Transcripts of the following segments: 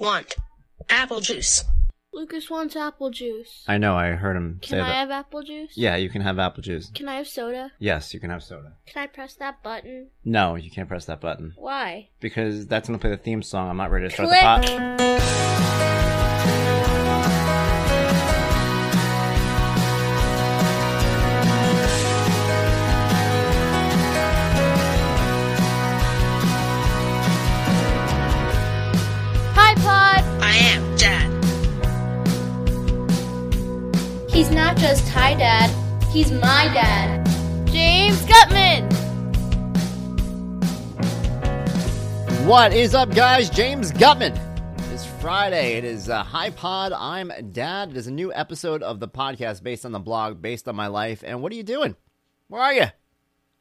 want apple juice. Lucas wants apple juice. I know. I heard him Can say I that. have apple juice? Yeah, you can have apple juice. Can I have soda? Yes, you can have soda. Can I press that button? No, you can't press that button Why? because that's gonna play the theme song. I'm not ready to start Click. the pot. Just hi, Dad. He's my dad. James Guttman! What is up, guys? James Guttman. It's Friday. It is uh, High Pod. I'm Dad. It is a new episode of the podcast based on the blog, based on my life. And what are you doing? Where are you? Let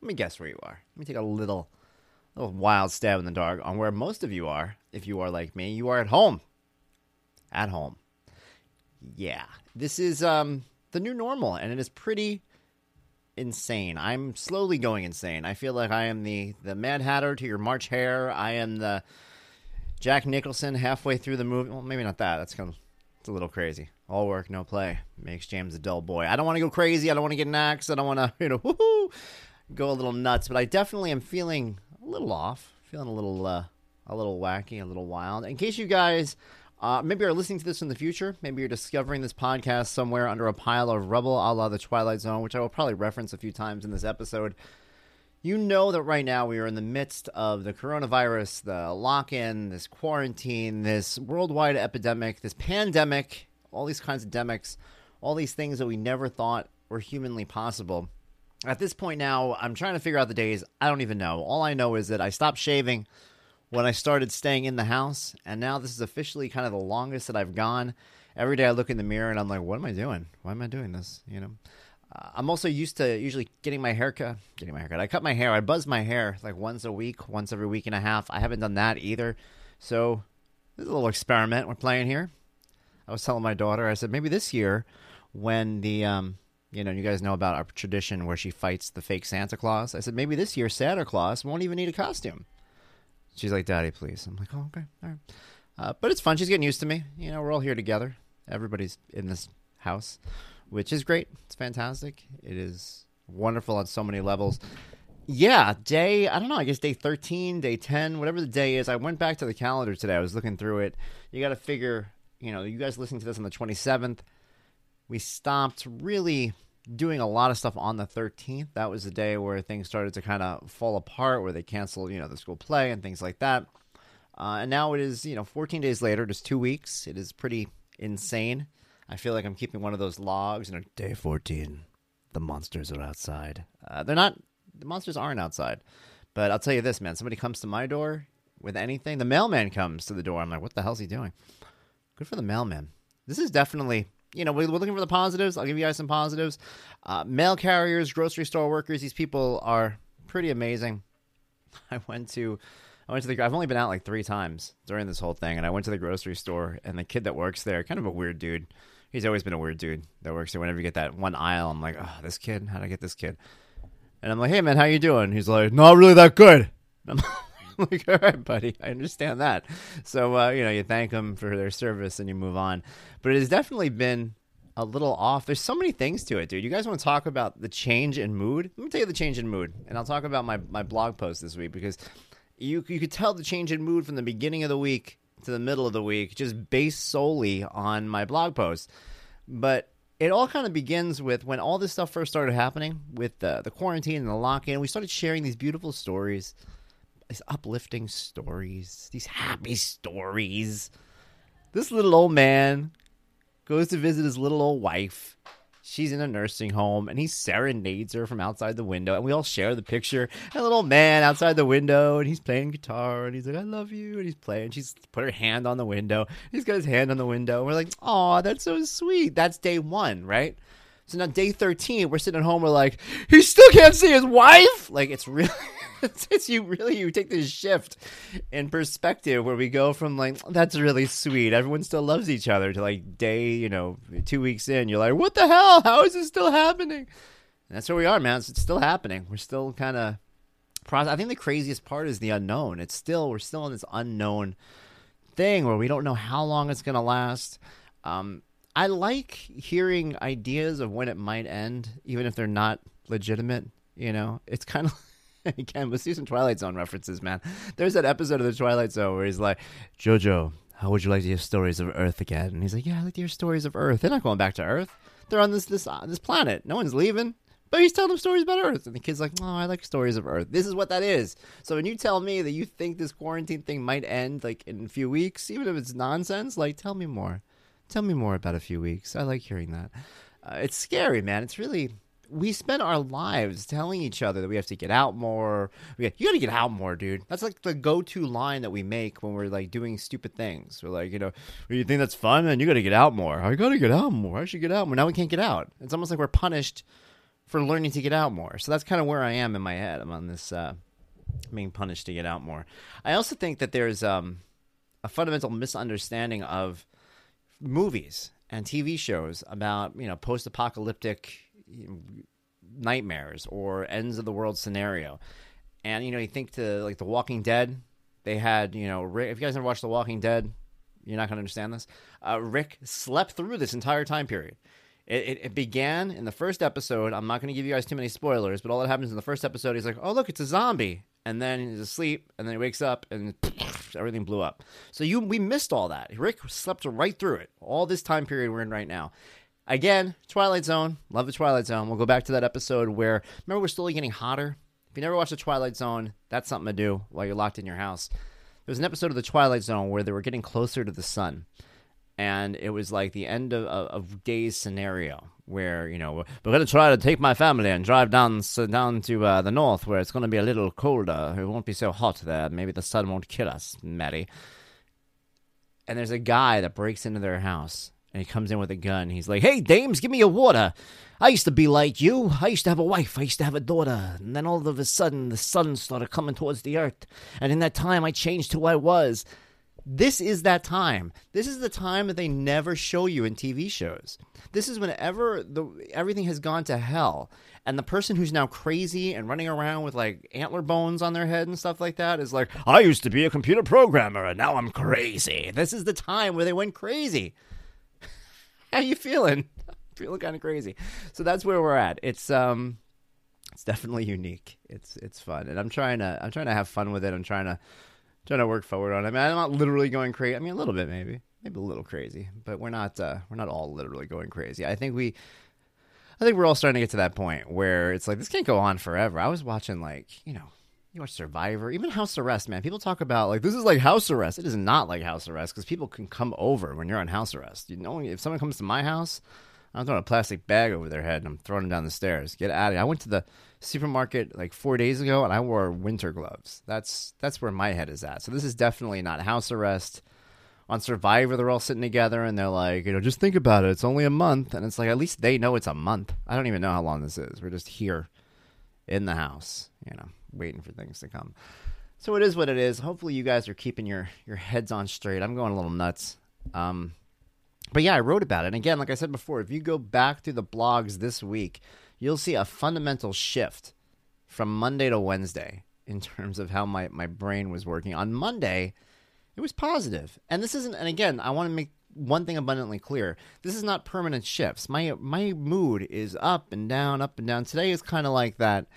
me guess where you are. Let me take a little, little wild stab in the dark on where most of you are. If you are like me, you are at home. At home. Yeah, this is um the new normal, and it is pretty insane. I'm slowly going insane. I feel like I am the the Mad Hatter to your March Hare. I am the Jack Nicholson halfway through the movie. Well, maybe not that. That's kind of it's a little crazy. All work, no play makes James a dull boy. I don't want to go crazy. I don't want to get an axe. I don't want to you know go a little nuts. But I definitely am feeling a little off. Feeling a little uh, a little wacky, a little wild. In case you guys uh, maybe you're listening to this in the future. Maybe you're discovering this podcast somewhere under a pile of rubble, a la the Twilight Zone, which I will probably reference a few times in this episode. You know that right now we are in the midst of the coronavirus, the lock in, this quarantine, this worldwide epidemic, this pandemic, all these kinds of demics, all these things that we never thought were humanly possible. At this point now, I'm trying to figure out the days. I don't even know. All I know is that I stopped shaving when I started staying in the house, and now this is officially kind of the longest that I've gone. Every day I look in the mirror and I'm like, what am I doing? Why am I doing this? You know, uh, I'm also used to usually getting my haircut. Getting my haircut. I cut my hair. I buzz my hair like once a week, once every week and a half. I haven't done that either. So this is a little experiment we're playing here. I was telling my daughter, I said maybe this year, when the um, you know, you guys know about our tradition where she fights the fake Santa Claus. I said maybe this year Santa Claus won't even need a costume. She's like, "Daddy, please." I'm like, "Oh, okay, all right." Uh, but it's fun. She's getting used to me. You know, we're all here together. Everybody's in this house, which is great. It's fantastic. It is wonderful on so many levels. Yeah, day, I don't know, I guess day 13, day 10, whatever the day is. I went back to the calendar today. I was looking through it. You got to figure, you know, you guys listening to this on the 27th. We stopped really doing a lot of stuff on the 13th. That was the day where things started to kind of fall apart, where they canceled, you know, the school play and things like that. Uh, and now it is, you know, 14 days later, just two weeks. It is pretty insane. I feel like I'm keeping one of those logs, you know, day 14. The monsters are outside. Uh, they're not, the monsters aren't outside. But I'll tell you this, man. Somebody comes to my door with anything. The mailman comes to the door. I'm like, what the hell's he doing? Good for the mailman. This is definitely, you know, we're looking for the positives. I'll give you guys some positives. Uh, mail carriers, grocery store workers, these people are pretty amazing. I went to I went to the. I've only been out like three times during this whole thing, and I went to the grocery store, and the kid that works there, kind of a weird dude. He's always been a weird dude that works there. Whenever you get that one aisle, I'm like, oh, this kid. How'd I get this kid? And I'm like, hey man, how you doing? He's like, not really that good. Like, all right, buddy, I understand that. So uh, you know, you thank them for their service and you move on. But it has definitely been a little off. There's so many things to it, dude. You guys want to talk about the change in mood? Let me tell you the change in mood, and I'll talk about my my blog post this week because you you could tell the change in mood from the beginning of the week to the middle of the week, just based solely on my blog post. But it all kind of begins with when all this stuff first started happening with the the quarantine and the lock-in. We started sharing these beautiful stories, these uplifting stories, these happy stories. This little old man goes to visit his little old wife. She's in a nursing home, and he serenades her from outside the window, and we all share the picture. A little man outside the window, and he's playing guitar, and he's like, "I love you," and he's playing. She's put her hand on the window. He's got his hand on the window. And we're like, "Oh, that's so sweet." That's day one, right? So now day thirteen, we're sitting at home. We're like, he still can't see his wife. Like it's really, it's, it's you really you take this shift in perspective where we go from like that's really sweet. Everyone still loves each other to like day, you know, two weeks in, you're like, what the hell? How is this still happening? And that's where we are, man. It's still happening. We're still kind of. I think the craziest part is the unknown. It's still we're still in this unknown thing where we don't know how long it's going to last. Um, I like hearing ideas of when it might end, even if they're not legitimate. You know, it's kind of. Again, let's do some Twilight Zone references, man. There's that episode of the Twilight Zone where he's like, "Jojo, how would you like to hear stories of Earth again?" And he's like, "Yeah, I like to hear stories of Earth. They're not going back to Earth. They're on this this uh, this planet. No one's leaving." But he's telling them stories about Earth, and the kid's like, "Oh, I like stories of Earth. This is what that is." So when you tell me that you think this quarantine thing might end like in a few weeks, even if it's nonsense, like tell me more. Tell me more about a few weeks. I like hearing that. Uh, it's scary, man. It's really we spend our lives telling each other that we have to get out more. Got, you got to get out more, dude. That's like the go-to line that we make when we're like doing stupid things. We're like, you know, you think that's fun, and you got to get out more. I got to get out more. I should get out more. Now we can't get out. It's almost like we're punished for learning to get out more. So that's kind of where I am in my head. I'm on this uh, being punished to get out more. I also think that there's um, a fundamental misunderstanding of movies and TV shows about you know post-apocalyptic nightmares or ends of the world scenario. And you know, you think to like The Walking Dead, they had you know, Rick, if you guys never watched The Walking Dead, you're not going to understand this. Uh, Rick slept through this entire time period. It, it, it began in the first episode. I'm not going to give you guys too many spoilers, but all that happens in the first episode, he's like, "Oh look, it's a zombie," and then he's asleep, and then he wakes up, and everything blew up. So you, we missed all that. Rick slept right through it. All this time period we're in right now. Again, Twilight Zone. Love the Twilight Zone. We'll go back to that episode where remember we're slowly getting hotter. If you never watched the Twilight Zone, that's something to do while you're locked in your house. There was an episode of the Twilight Zone where they were getting closer to the sun, and it was like the end of, of, of days scenario where you know we're going to try to take my family and drive down so down to uh, the north where it's going to be a little colder. It won't be so hot there. Maybe the sun won't kill us, Maddie. And there's a guy that breaks into their house and he comes in with a gun. He's like, "Hey, dames, give me a water. I used to be like you. I used to have a wife. I used to have a daughter. And then all of a sudden, the sun started coming towards the earth. And in that time, I changed who I was." This is that time. This is the time that they never show you in TV shows. This is whenever the everything has gone to hell, and the person who's now crazy and running around with like antler bones on their head and stuff like that is like, I used to be a computer programmer and now I'm crazy. This is the time where they went crazy. How you feeling? feeling kind of crazy. So that's where we're at. It's um it's definitely unique. It's it's fun. And I'm trying to I'm trying to have fun with it. I'm trying to trying to work forward on it. I mean, I'm not literally going crazy. I mean, a little bit maybe. Maybe a little crazy, but we're not uh we're not all literally going crazy. I think we I think we're all starting to get to that point where it's like this can't go on forever. I was watching like, you know, you watch Survivor, even House Arrest, man. People talk about like this is like house arrest. It is not like house arrest because people can come over when you're on house arrest. You know, if someone comes to my house, I'm throwing a plastic bag over their head and I'm throwing them down the stairs. Get out of here. I went to the supermarket like four days ago and I wore winter gloves. That's that's where my head is at. So this is definitely not house arrest. On Survivor, they're all sitting together and they're like, you know, just think about it. It's only a month, and it's like at least they know it's a month. I don't even know how long this is. We're just here in the house, you know waiting for things to come. So it is what it is. Hopefully, you guys are keeping your your heads on straight. I'm going a little nuts. Um, but yeah, I wrote about it. And again, like I said before, if you go back through the blogs this week, you'll see a fundamental shift from Monday to Wednesday in terms of how my, my brain was working. On Monday, it was positive. And this isn't, and again, I want to make one thing abundantly clear. This is not permanent shifts. My my mood is up and down, up and down. Today is kind of like that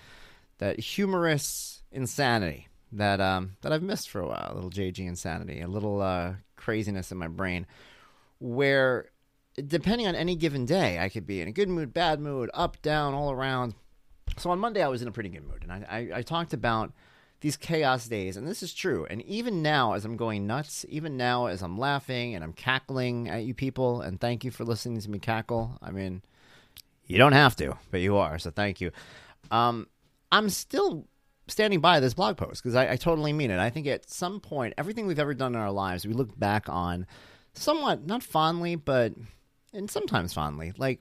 that humorous insanity that um, that I've missed for a while. A little JG insanity, a little uh, craziness in my brain, where depending on any given day, I could be in a good mood, bad mood, up, down, all around. So on Monday, I was in a pretty good mood, and I, I, I talked about these chaos days, and this is true. And even now, as I'm going nuts, even now as I'm laughing and I'm cackling at you people, and thank you for listening to me cackle. I mean, you don't have to, but you are, so thank you. Um, I'm still standing by this blog post because I, I, totally mean it. I think at some point, everything we've ever done in our lives, we look back on somewhat, not fondly, but and sometimes fondly. Like,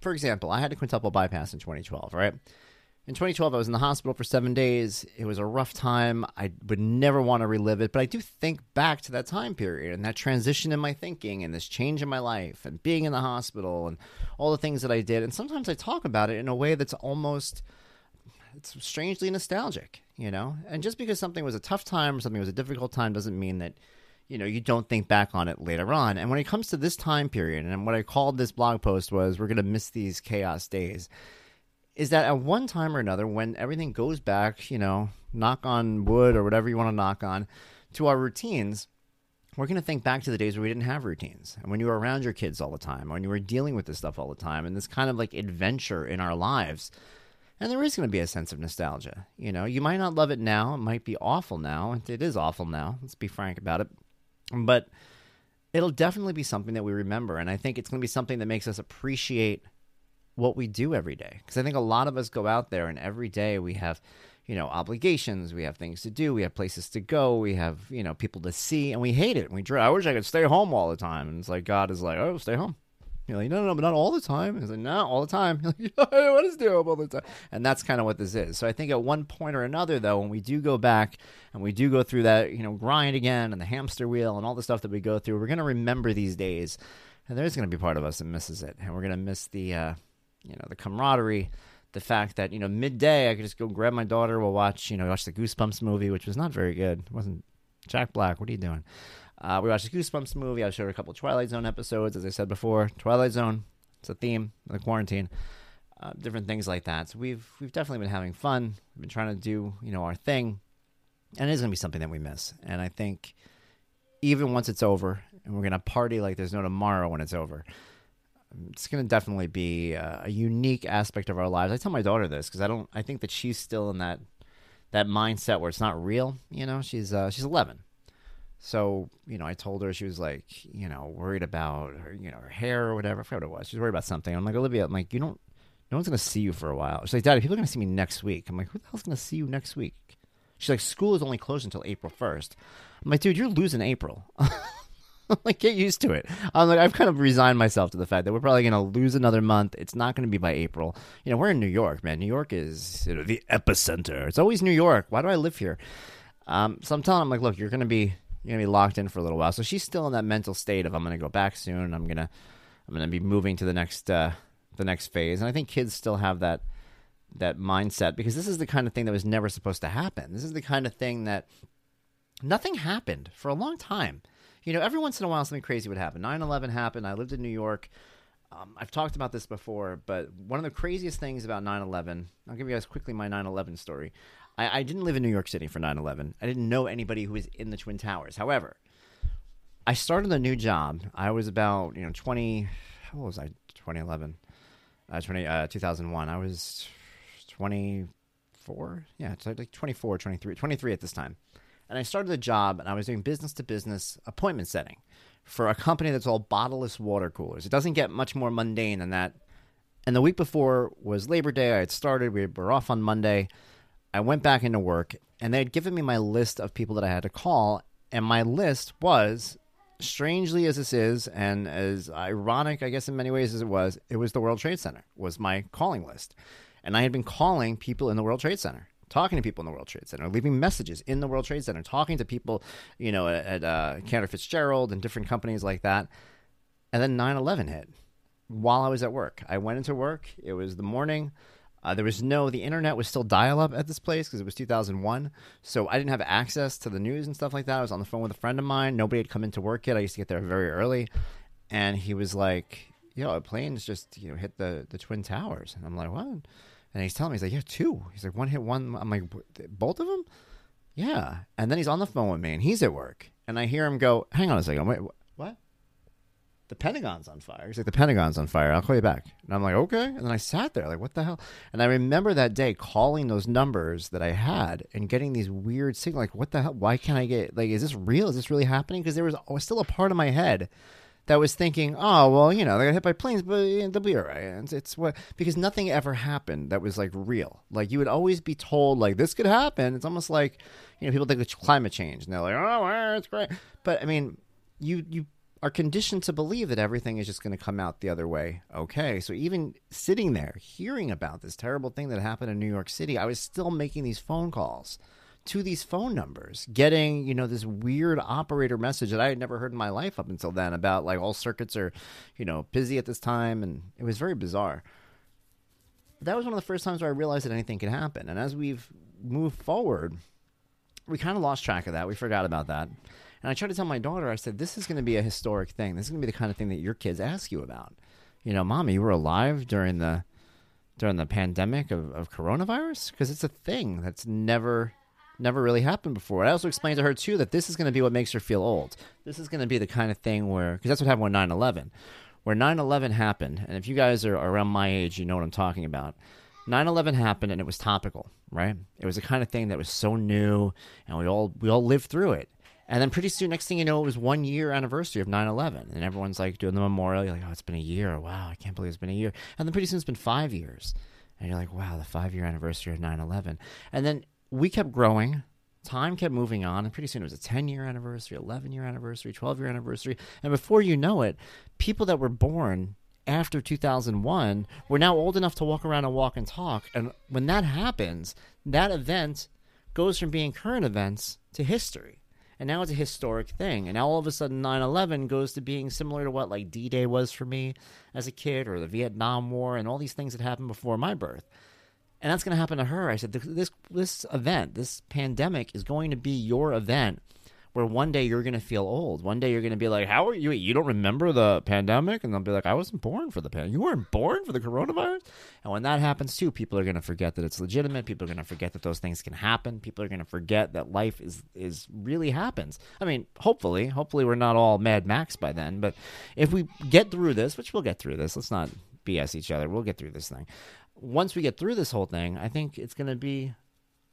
for example, I had a quintuple bypass in 2012, right? In 2012, I was in the hospital for seven days. It was a rough time. I would never want to relive it, but I do think back to that time period and that transition in my thinking and this change in my life and being in the hospital and all the things that I did. And sometimes I talk about it in a way that's almost – it's strangely nostalgic, you know. And just because something was a tough time or something was a difficult time doesn't mean that you know, you don't think back on it later on. And when it comes to this time period, and what I called this blog post was, we're going to miss these chaos days, is that at one time or another, when everything goes back, you know, knock on wood or whatever you want to knock on, to our routines, we're going to think back to the days where we didn't have routines and when you were around your kids all the time, when you were dealing with this stuff all the time, and this kind of like adventure in our lives. And there is going to be a sense of nostalgia. You know, you might not love it now. It might be awful now. It is awful now. Let's be frank about it. But it'll definitely be something that we remember. And I think it's going to be something that makes us appreciate what we do every day. Because I think a lot of us go out there and every day we have, you know, obligations, we have things to do, we have places to go, we have, you know, people to see, and we hate it. We try, I wish I could stay home all the time. And it's like, God is like, oh, stay home. You're like, no, no, no, but not all the time. He's like, no, all the time. You're like, all the time. And that's kind of what this is. So I think at one point or another, though, when we do go back and we do go through that, you know, grind again and the hamster wheel and all the stuff that we go through, we're going to remember these days. And there's going to be part of us that misses it. And we're going to miss the, uh, you know, the camaraderie, the fact that, you know, midday I could just go grab my daughter, we'll watch, you know, watch the Goosebumps movie, which was not very good. It wasn't Jack Black, what are you doing? Uh, we watched the Goosebumps movie. I showed her a couple Twilight Zone episodes, as I said before. Twilight Zone, it's a theme of the quarantine. Uh, different things like that. So we've we've definitely been having fun. We've been trying to do you know our thing, and it is going to be something that we miss. And I think even once it's over, and we're going to party like there's no tomorrow when it's over. It's going to definitely be a, a unique aspect of our lives. I tell my daughter this because I don't. I think that she's still in that that mindset where it's not real. You know, she's uh, she's 11, so, you know, I told her she was like, you know, worried about her, you know, her hair or whatever. I forgot what it was. She worried about something. I'm like, Olivia, I'm like, you don't, no one's going to see you for a while. She's like, Daddy, people are going to see me next week. I'm like, who the hell's going to see you next week? She's like, school is only closed until April 1st. I'm like, dude, you're losing April. like, get used to it. I'm like, I've kind of resigned myself to the fact that we're probably going to lose another month. It's not going to be by April. You know, we're in New York, man. New York is you know, the epicenter. It's always New York. Why do I live here? Um, so I'm telling him, like, look, you're going to be you're gonna be locked in for a little while. So she's still in that mental state of I'm gonna go back soon. I'm gonna I'm gonna be moving to the next uh, the next phase. And I think kids still have that that mindset because this is the kind of thing that was never supposed to happen. This is the kind of thing that nothing happened for a long time. You know, every once in a while something crazy would happen. 9/11 happened. I lived in New York. Um, I've talked about this before, but one of the craziest things about 9 11, I'll give you guys quickly my 9 11 story. I, I didn't live in New York City for 9 11. I didn't know anybody who was in the Twin Towers. However, I started a new job. I was about, you know, 20, how old was I? 2011, uh, 20, uh, 2001. I was 24. Yeah, it's like 24, 23, 23 at this time. And I started a job and I was doing business to business appointment setting for a company that's all bottleless water coolers. It doesn't get much more mundane than that. And the week before was Labor Day. I had started. We were off on Monday. I went back into work and they had given me my list of people that I had to call. And my list was, strangely as this is, and as ironic, I guess, in many ways as it was, it was the World Trade Center, was my calling list. And I had been calling people in the World Trade Center, talking to people in the World Trade Center, leaving messages in the World Trade Center, talking to people, you know, at, uh, Cantor Fitzgerald and different companies like that. And then 9 11 hit while I was at work. I went into work, it was the morning. Uh, there was no, the internet was still dial up at this place because it was 2001. So I didn't have access to the news and stuff like that. I was on the phone with a friend of mine. Nobody had come into work yet. I used to get there very early. And he was like, yo, a plane's just, you know, hit the, the Twin Towers. And I'm like, what? And he's telling me, he's like, yeah, two. He's like, one hit one. I'm like, both of them? Yeah. And then he's on the phone with me and he's at work. And I hear him go, hang on a second. Wait, what? The Pentagon's on fire. He's like, the Pentagon's on fire. I'll call you back. And I'm like, okay. And then I sat there, like, what the hell? And I remember that day calling those numbers that I had and getting these weird signals, like, what the hell? Why can't I get, like, is this real? Is this really happening? Because there was, was still a part of my head that was thinking, oh, well, you know, they got hit by planes, but they'll be all right. And it's what, because nothing ever happened that was like real. Like, you would always be told, like, this could happen. It's almost like, you know, people think it's climate change and they're like, oh, it's great. But I mean, you, you, are conditioned to believe that everything is just going to come out the other way. Okay, so even sitting there hearing about this terrible thing that happened in New York City, I was still making these phone calls to these phone numbers, getting, you know, this weird operator message that I had never heard in my life up until then about like all circuits are, you know, busy at this time and it was very bizarre. That was one of the first times where I realized that anything could happen. And as we've moved forward, we kind of lost track of that. We forgot about that. And I tried to tell my daughter, I said, this is going to be a historic thing. This is going to be the kind of thing that your kids ask you about. You know, mommy, you were alive during the during the pandemic of, of coronavirus because it's a thing that's never never really happened before. I also explained to her too that this is going to be what makes her feel old. This is going to be the kind of thing where because that's what happened with 9/11. Where 9/11 happened, and if you guys are around my age, you know what I'm talking about. 9/11 happened and it was topical, right? It was the kind of thing that was so new and we all we all lived through it. And then pretty soon next thing you know it was 1 year anniversary of 9/11 and everyone's like doing the memorial, you're like, "Oh, it's been a year. Wow, I can't believe it's been a year." And then pretty soon it's been 5 years. And you're like, "Wow, the 5 year anniversary of 9/11." And then we kept growing. Time kept moving on, and pretty soon it was a 10 year anniversary, 11 year anniversary, 12 year anniversary. And before you know it, people that were born after 2001 were now old enough to walk around and walk and talk. And when that happens, that event goes from being current events to history. And now it's a historic thing. And now all of a sudden 9/11 goes to being similar to what like D-Day was for me as a kid or the Vietnam War and all these things that happened before my birth. And that's going to happen to her. I said this this event, this pandemic is going to be your event where one day you're going to feel old. One day you're going to be like, "How are you? You don't remember the pandemic?" And they'll be like, "I wasn't born for the pandemic. You weren't born for the coronavirus." And when that happens too, people are going to forget that it's legitimate. People are going to forget that those things can happen. People are going to forget that life is is really happens. I mean, hopefully, hopefully we're not all Mad Max by then. But if we get through this, which we'll get through this, let's not BS each other. We'll get through this thing. Once we get through this whole thing, I think it's going to be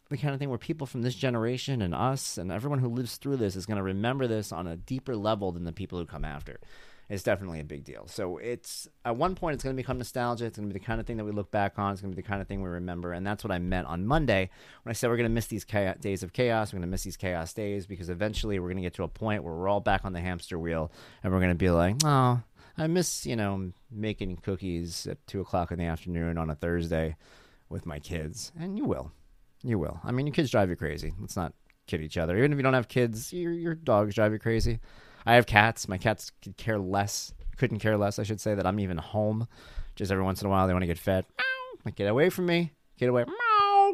the kind of thing where people from this generation and us and everyone who lives through this is going to remember this on a deeper level than the people who come after. It's definitely a big deal. So it's at one point it's going to become nostalgia. It's going to be the kind of thing that we look back on. It's going to be the kind of thing we remember, and that's what I meant on Monday when I said we're going to miss these chaos, days of chaos. We're going to miss these chaos days because eventually we're going to get to a point where we're all back on the hamster wheel, and we're going to be like, oh, I miss you know making cookies at two o'clock in the afternoon on a Thursday with my kids, and you will. You will. I mean, your kids drive you crazy. Let's not kid each other. Even if you don't have kids, your your dogs drive you crazy. I have cats. My cats could care less. Couldn't care less, I should say, that I'm even home. Just every once in a while, they want to get fed. Like, get away from me. Get away.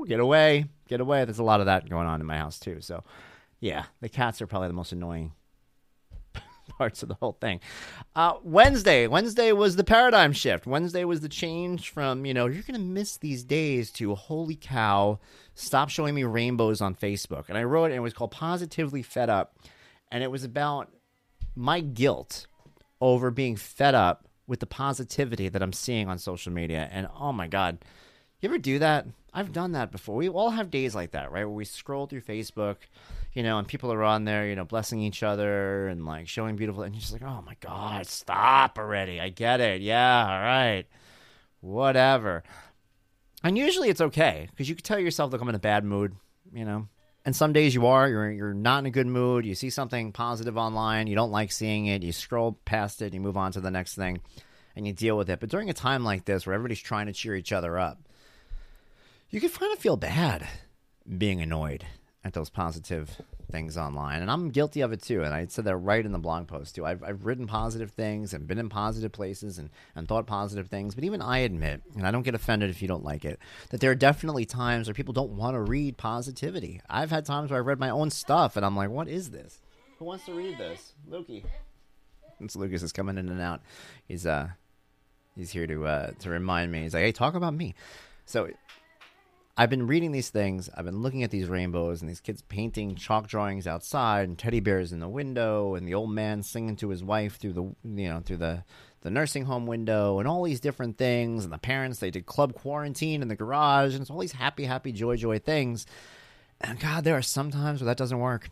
Get away. Get away. There's a lot of that going on in my house too. So, yeah, the cats are probably the most annoying parts of the whole thing. Uh, Wednesday, Wednesday was the paradigm shift. Wednesday was the change from you know you're gonna miss these days to holy cow, stop showing me rainbows on Facebook. And I wrote it, and it was called Positively Fed Up, and it was about my guilt over being fed up with the positivity that I'm seeing on social media. And oh my god, you ever do that? I've done that before. We all have days like that, right? Where we scroll through Facebook you know, and people are on there, you know, blessing each other and like showing beautiful, and you're just like, oh my god, stop already! I get it. Yeah, all right, whatever. And usually it's okay because you can tell yourself, look, I'm in a bad mood, you know. And some days you are, you're you're not in a good mood. You see something positive online, you don't like seeing it. You scroll past it, you move on to the next thing, and you deal with it. But during a time like this, where everybody's trying to cheer each other up, you can kind of feel bad being annoyed at those positive things online. And I'm guilty of it too. And I said that right in the blog post too. I've, I've written positive things and been in positive places and, and thought positive things. But even I admit, and I don't get offended if you don't like it, that there are definitely times where people don't want to read positivity. I've had times where I've read my own stuff and I'm like, what is this? Who wants to read this? Loki. Since Lucas is coming in and out, he's uh he's here to uh to remind me. He's like, hey, talk about me. So I've been reading these things. I've been looking at these rainbows and these kids painting chalk drawings outside and teddy bears in the window and the old man singing to his wife through the you know through the the nursing home window and all these different things and the parents they did club quarantine in the garage and it's all these happy happy joy joy things. And God, there are some times where that doesn't work.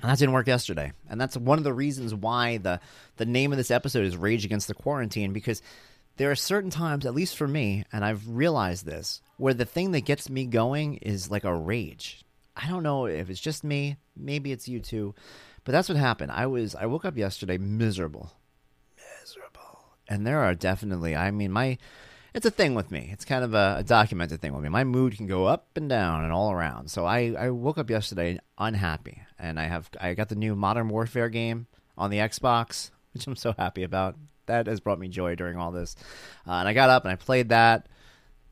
And that didn't work yesterday. And that's one of the reasons why the the name of this episode is Rage Against the Quarantine because there are certain times, at least for me, and I've realized this, where the thing that gets me going is like a rage. I don't know if it's just me, maybe it's you too, but that's what happened. I was I woke up yesterday miserable. Miserable. And there are definitely I mean my it's a thing with me. It's kind of a, a, documented thing with me. My mood can go up and down and all around. So I, I woke up yesterday unhappy, and I have I got the new Modern Warfare game on the Xbox, which I'm so happy about that has brought me joy during all this. Uh, and I got up and I played that.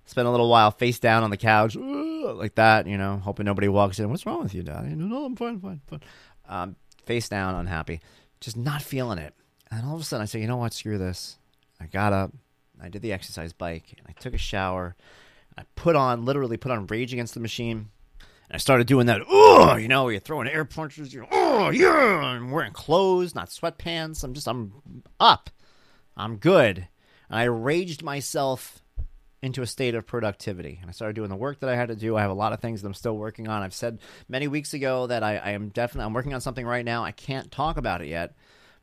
Spent a little while face down on the couch, like that, you know, hoping nobody walks in. What's wrong with you, Dad? No, I'm fine, fine, fine. Um, face down, unhappy, just not feeling it. And all of a sudden, I said, you know what? Screw this. I got up, I did the exercise bike, and I took a shower. I put on, literally put on Rage Against the Machine. And I started doing that, oh, you know, you're throwing air punches, you're, oh, yeah, I'm wearing clothes, not sweatpants. I'm just, I'm up. I'm good. And I raged myself into a state of productivity. And I started doing the work that I had to do. I have a lot of things that I'm still working on. I've said many weeks ago that I, I am definitely, I'm working on something right now. I can't talk about it yet,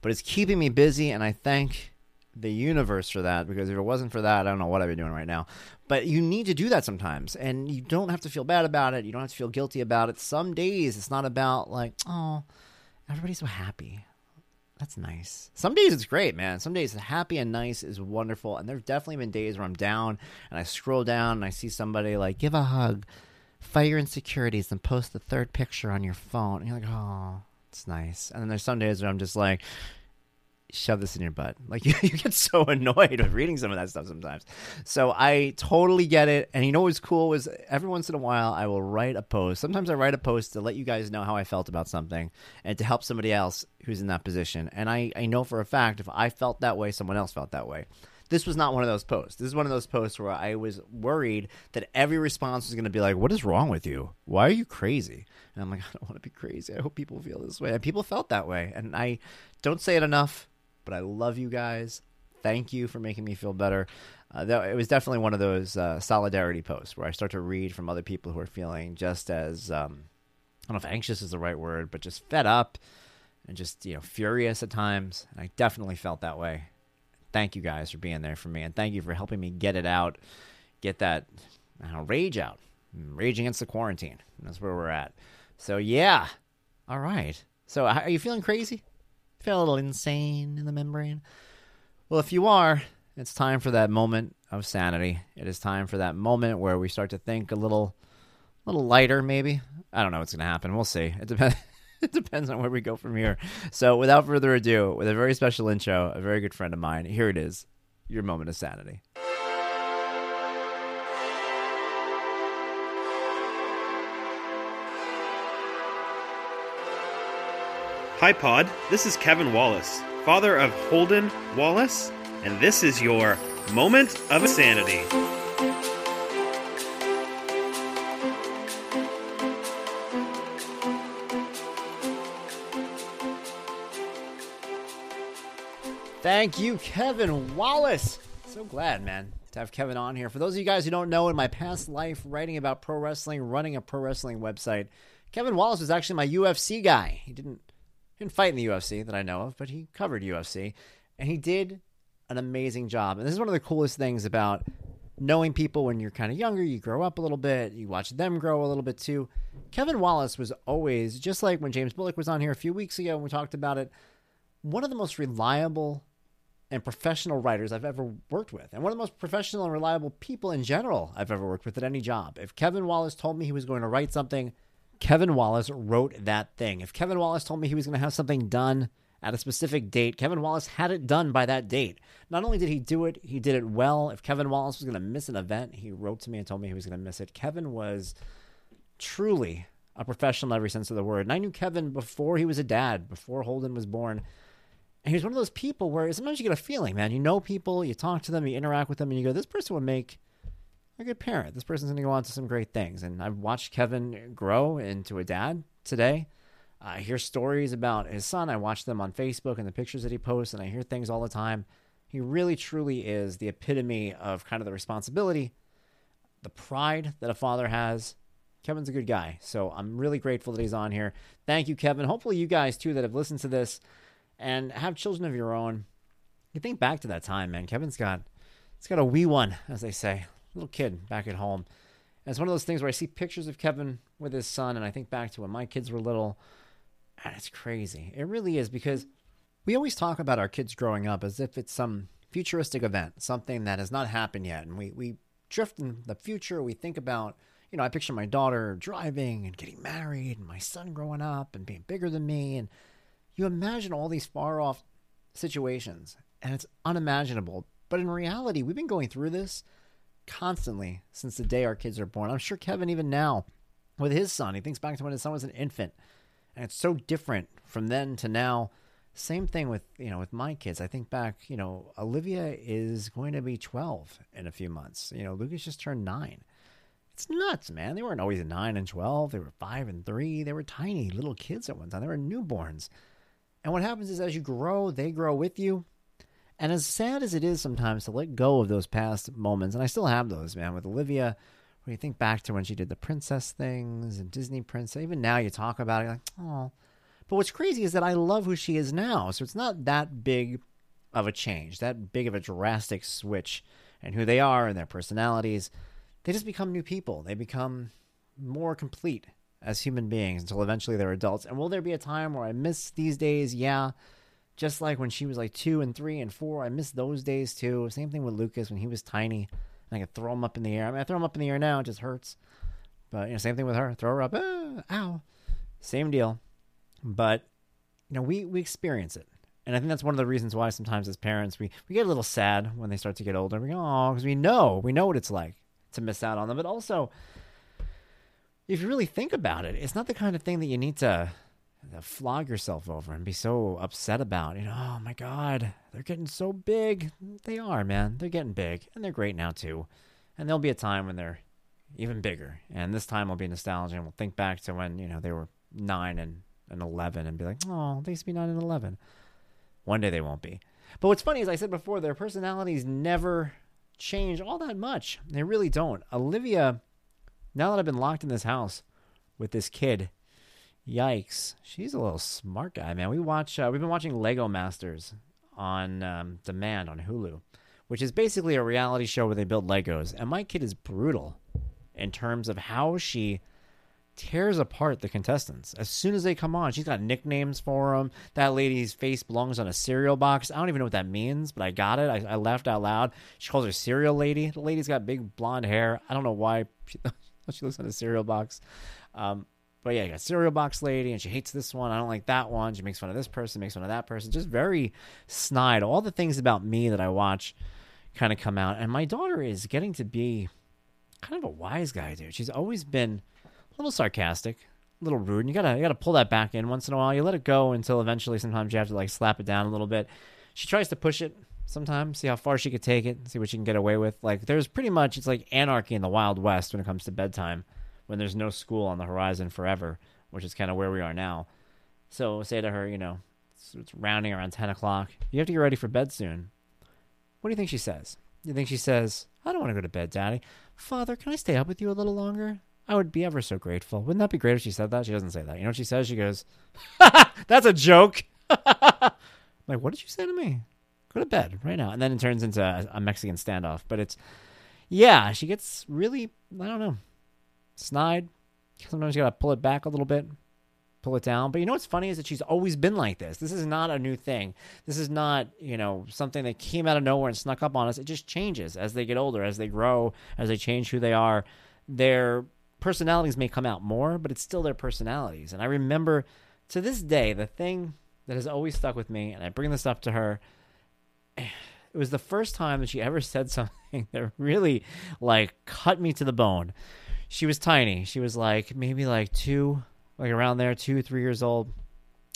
but it's keeping me busy. And I thank the universe for that because if it wasn't for that, I don't know what I'd be doing right now. But you need to do that sometimes, and you don't have to feel bad about it. You don't have to feel guilty about it. Some days it's not about like, oh, everybody's so happy. That's nice. Some days it's great, man. Some days happy and nice is wonderful. And there's definitely been days where I'm down and I scroll down and I see somebody like give a hug, fight your insecurities, and post the third picture on your phone. And you're like, oh, it's nice. And then there's some days where I'm just like, shove this in your butt. Like you, you get so annoyed with reading some of that stuff sometimes. So I totally get it. And you know what's cool was every once in a while I will write a post. Sometimes I write a post to let you guys know how I felt about something and to help somebody else who's in that position. And I, I know for a fact if I felt that way, someone else felt that way. This was not one of those posts. This is one of those posts where I was worried that every response was going to be like, What is wrong with you? Why are you crazy? And I'm like, I don't want to be crazy. I hope people feel this way. And people felt that way. And I don't say it enough but I love you guys. Thank you for making me feel better. Uh, that, it was definitely one of those uh, solidarity posts where I start to read from other people who are feeling just as um, I don't know if anxious is the right word, but just fed up and just you know furious at times. And I definitely felt that way. Thank you guys for being there for me, and thank you for helping me get it out, get that know, rage out, rage against the quarantine. That's where we're at. So yeah, all right. So are you feeling crazy? Feel a little insane in the membrane? Well, if you are, it's time for that moment of sanity. It is time for that moment where we start to think a little, a little lighter. Maybe I don't know what's going to happen. We'll see. It depends. it depends on where we go from here. So, without further ado, with a very special intro, a very good friend of mine, here it is, your moment of sanity. Hi, Pod. This is Kevin Wallace, father of Holden Wallace, and this is your Moment of Insanity. Thank you, Kevin Wallace. So glad, man, to have Kevin on here. For those of you guys who don't know, in my past life, writing about pro wrestling, running a pro wrestling website, Kevin Wallace was actually my UFC guy. He didn't didn't fight in the UFC that I know of, but he covered UFC, and he did an amazing job. And this is one of the coolest things about knowing people when you're kind of younger. You grow up a little bit, you watch them grow a little bit too. Kevin Wallace was always just like when James Bullock was on here a few weeks ago and we talked about it. One of the most reliable and professional writers I've ever worked with, and one of the most professional and reliable people in general I've ever worked with at any job. If Kevin Wallace told me he was going to write something Kevin Wallace wrote that thing. If Kevin Wallace told me he was going to have something done at a specific date, Kevin Wallace had it done by that date. Not only did he do it, he did it well. If Kevin Wallace was going to miss an event, he wrote to me and told me he was going to miss it. Kevin was truly a professional in every sense of the word. And I knew Kevin before he was a dad, before Holden was born. And he was one of those people where sometimes you get a feeling, man. You know people, you talk to them, you interact with them, and you go, this person would make a good parent. This person's going to go on to some great things. And I've watched Kevin grow into a dad today. I hear stories about his son. I watch them on Facebook and the pictures that he posts, and I hear things all the time. He really, truly is the epitome of kind of the responsibility, the pride that a father has. Kevin's a good guy. So I'm really grateful that he's on here. Thank you, Kevin. Hopefully, you guys too that have listened to this and have children of your own. You think back to that time, man. Kevin's got, he's got a wee one, as they say little kid back at home. And it's one of those things where I see pictures of Kevin with his son, and I think back to when my kids were little, and it's crazy. It really is because we always talk about our kids growing up as if it's some futuristic event, something that has not happened yet. And we, we drift in the future. We think about, you know, I picture my daughter driving and getting married, and my son growing up and being bigger than me. And you imagine all these far off situations, and it's unimaginable. But in reality, we've been going through this constantly since the day our kids are born. I'm sure Kevin, even now, with his son, he thinks back to when his son was an infant And it's so different from then to now. Same thing with, you know, with my kids. I think back, you know, Olivia is going to be 12 in a few months. You know, Lucas just turned 9. It's nuts, man. They weren't always 9 and 12. They were 5 and 3. They were tiny little kids at one time. They were newborns. And what happens is as you grow, they grow with you. And as sad as it is sometimes to let go of those past moments, and I still have those, man, with Olivia, when you think back to when she did the princess things and Disney princess, even now you talk about it, like, oh. But what's crazy is that I love who she is now. So it's not that big of a change, that big of a drastic switch in who they are and their personalities. They just become new people. They become more complete as human beings until eventually they're adults. And will there be a time where I miss these days? Yeah. Just like when she was like two and three and four, I miss those days too. Same thing with Lucas when he was tiny. I could throw him up in the air. I mean, I throw him up in the air now, it just hurts. But you know, same thing with her. Throw her up, ah, ow, same deal. But you know, we we experience it, and I think that's one of the reasons why sometimes as parents we we get a little sad when they start to get older. We go, oh, because we know we know what it's like to miss out on them. But also, if you really think about it, it's not the kind of thing that you need to flog yourself over and be so upset about. You know, oh my God, they're getting so big. They are, man. They're getting big, and they're great now too. And there'll be a time when they're even bigger, and this time will be nostalgia, and we'll think back to when you know they were nine and, and eleven, and be like, oh, they used to be nine and eleven. One day they won't be. But what's funny is I said before, their personalities never change all that much. They really don't. Olivia now that I've been locked in this house with this kid, yikes, she's a little smart guy, man. We watch, uh, we've been watching Lego Masters on um, demand on Hulu, which is basically a reality show where they build Legos. And my kid is brutal in terms of how she tears apart the contestants as soon as they come on. She's got nicknames for them. That lady's face belongs on a cereal box. I don't even know what that means, but I got it. I, I laughed out loud. She calls her cereal lady. The lady's got big blonde hair. I don't know why. She, she looks on a cereal box. Um, but yeah, you got cereal box lady, and she hates this one. I don't like that one. She makes fun of this person, makes fun of that person. Just very snide. All the things about me that I watch kind of come out. And my daughter is getting to be kind of a wise guy, dude. She's always been a little sarcastic, a little rude. And you gotta you gotta pull that back in once in a while. You let it go until eventually sometimes you have to like slap it down a little bit. She tries to push it sometimes, see how far she could take it, see what she can get away with. Like there's pretty much it's like anarchy in the Wild West when it comes to bedtime, when there's no school on the horizon forever, which is kind of where we are now. So say to her, you know, it's, it's rounding around ten o'clock. You have to get ready for bed soon. What do you think she says? You think she says, "I don't want to go to bed, Daddy. Father, can I stay up with you a little longer?" I would be ever so grateful. Wouldn't that be great if she said that? She doesn't say that. You know what she says? She goes, "That's a joke." like, what did you say to me? Go to bed right now. And then it turns into a Mexican standoff. But it's, yeah, she gets really, I don't know, snide. Sometimes you got to pull it back a little bit, pull it down. But you know what's funny is that she's always been like this. This is not a new thing. This is not, you know, something that came out of nowhere and snuck up on us. It just changes as they get older, as they grow, as they change who they are. Their personalities may come out more, but it's still their personalities. And I remember to this day, the thing that has always stuck with me, and I bring this up to her it was the first time that she ever said something that really like cut me to the bone. She was tiny. She was like maybe like two, like around there, two, three years old.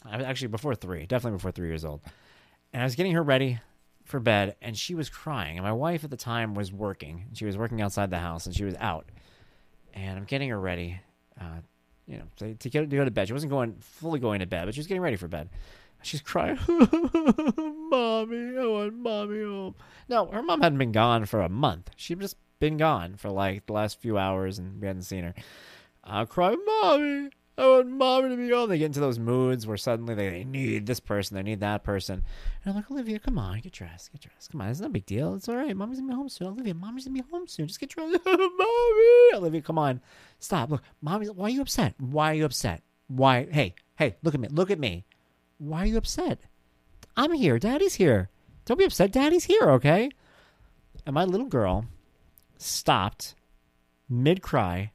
I was actually, before three, definitely before three years old. And I was getting her ready for bed, and she was crying. And my wife at the time was working. She was working outside the house, and she was out. And I'm getting her ready, uh, you know, to, to, get, to go to bed. She wasn't going fully going to bed, but she was getting ready for bed. She's crying, mommy, I want mommy home. No, her mom hadn't been gone for a month. She'd just been gone for like the last few hours, and we hadn't seen her. I cry, mommy, I want mommy to be home. They get into those moods where suddenly they need this person, they need that person. And I'm like, Olivia, come on, get dressed, get dressed. Come on, it's no big deal. It's all right. Mommy's gonna be home soon. Olivia, mommy's gonna be home soon. Just get dressed. mommy, Olivia, come on, stop. Look, mommy's. Why are you upset? Why are you upset? Why? Hey, hey, look at me. Look at me. Why are you upset? I'm here. Daddy's here. Don't be upset. Daddy's here, okay? And my little girl stopped mid cry,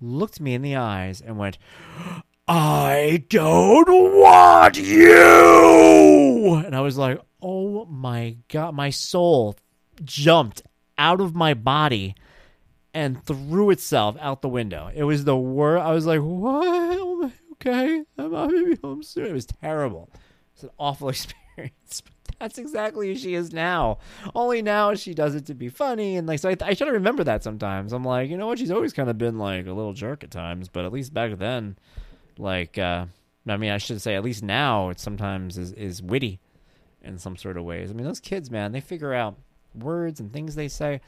looked me in the eyes, and went, I don't want you. And I was like, oh my God. My soul jumped out of my body and threw itself out the window. It was the worst. I was like, what? okay. I'm gonna be home soon. It was terrible. It's an awful experience. That's exactly who she is now. Only now she does it to be funny and like so. I, I try to remember that sometimes. I'm like, you know what? She's always kind of been like a little jerk at times, but at least back then, like, uh, I mean, I should say at least now it sometimes is is witty in some sort of ways. I mean, those kids, man, they figure out words and things they say.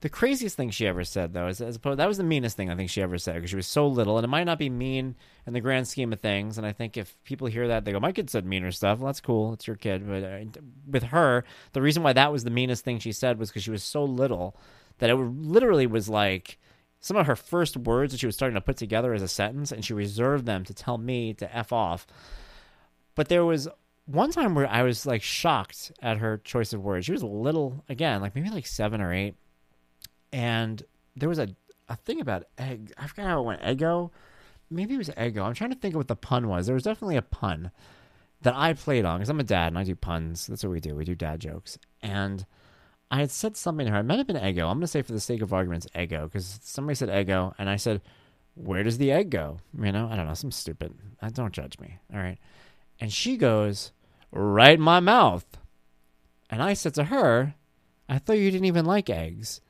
The craziest thing she ever said, though, is as opposed, that was the meanest thing I think she ever said because she was so little, and it might not be mean in the grand scheme of things. And I think if people hear that, they go, "My kid said meaner stuff." Well, that's cool. It's your kid. But uh, with her, the reason why that was the meanest thing she said was because she was so little that it literally was like some of her first words that she was starting to put together as a sentence, and she reserved them to tell me to f off. But there was one time where I was like shocked at her choice of words. She was little again, like maybe like seven or eight and there was a, a thing about egg. I forgot how it went. Ego, Maybe it was ego. I'm trying to think of what the pun was. There was definitely a pun that I played on because I'm a dad and I do puns. That's what we do. We do dad jokes. And I had said something to her. It might have been ego. I'm going to say for the sake of arguments, ego because somebody said ego, and I said, "Where does the egg go?" You know, I don't know, some stupid. Uh, don't judge me. All right. And she goes, "Right in my mouth." And I said to her, "I thought you didn't even like eggs."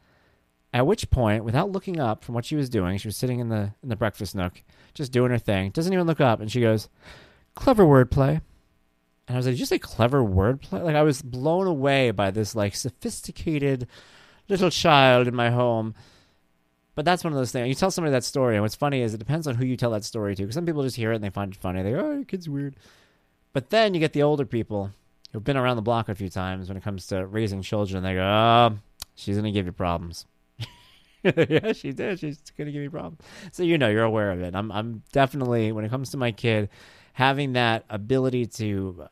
At which point, without looking up from what she was doing, she was sitting in the in the breakfast nook, just doing her thing. Doesn't even look up, and she goes, "Clever wordplay." And I was like, "Did you say clever wordplay?" Like I was blown away by this like sophisticated little child in my home. But that's one of those things. You tell somebody that story, and what's funny is it depends on who you tell that story to. Because some people just hear it and they find it funny. They go, "Oh, your kid's weird." But then you get the older people who've been around the block a few times when it comes to raising children. They go, "Oh, she's gonna give you problems." yeah, she did. She's gonna give me problems. So you know, you're aware of it. I'm, I'm definitely when it comes to my kid, having that ability to uh,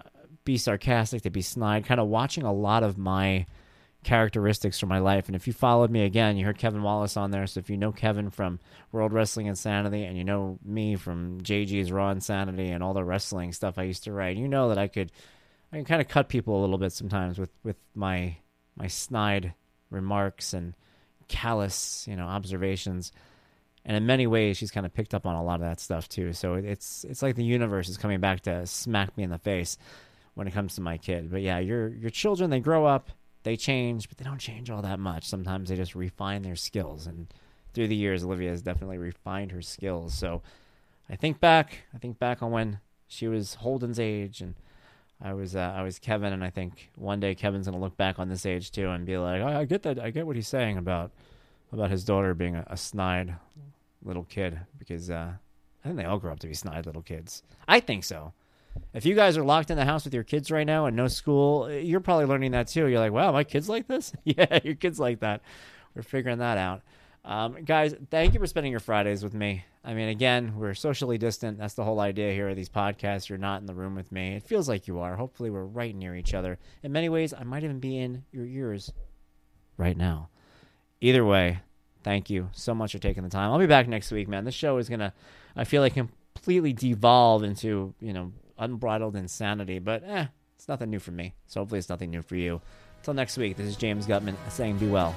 be sarcastic, to be snide, kind of watching a lot of my characteristics from my life. And if you followed me again, you heard Kevin Wallace on there. So if you know Kevin from World Wrestling Insanity and you know me from JG's Raw Insanity and all the wrestling stuff I used to write, you know that I could I can kind of cut people a little bit sometimes with with my my snide remarks and callous, you know, observations. And in many ways, she's kind of picked up on a lot of that stuff too. So it's it's like the universe is coming back to smack me in the face when it comes to my kid. But yeah, your your children they grow up, they change, but they don't change all that much. Sometimes they just refine their skills. And through the years, Olivia has definitely refined her skills. So I think back, I think back on when she was Holden's age and I was uh, I was Kevin, and I think one day Kevin's gonna look back on this age too and be like, oh, I get that, I get what he's saying about about his daughter being a, a snide little kid because uh, I think they all grow up to be snide little kids. I think so. If you guys are locked in the house with your kids right now and no school, you're probably learning that too. You're like, wow, my kid's like this. yeah, your kid's like that. We're figuring that out. Um, guys, thank you for spending your Fridays with me. I mean, again, we're socially distant. That's the whole idea here of these podcasts. You're not in the room with me. It feels like you are. Hopefully, we're right near each other. In many ways, I might even be in your ears right now. Either way, thank you so much for taking the time. I'll be back next week, man. This show is gonna, I feel like, completely devolve into you know unbridled insanity. But eh, it's nothing new for me. So hopefully, it's nothing new for you. Until next week, this is James Guttman saying, "Be well."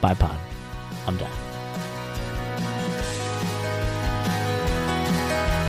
Bye, pod. I'm done.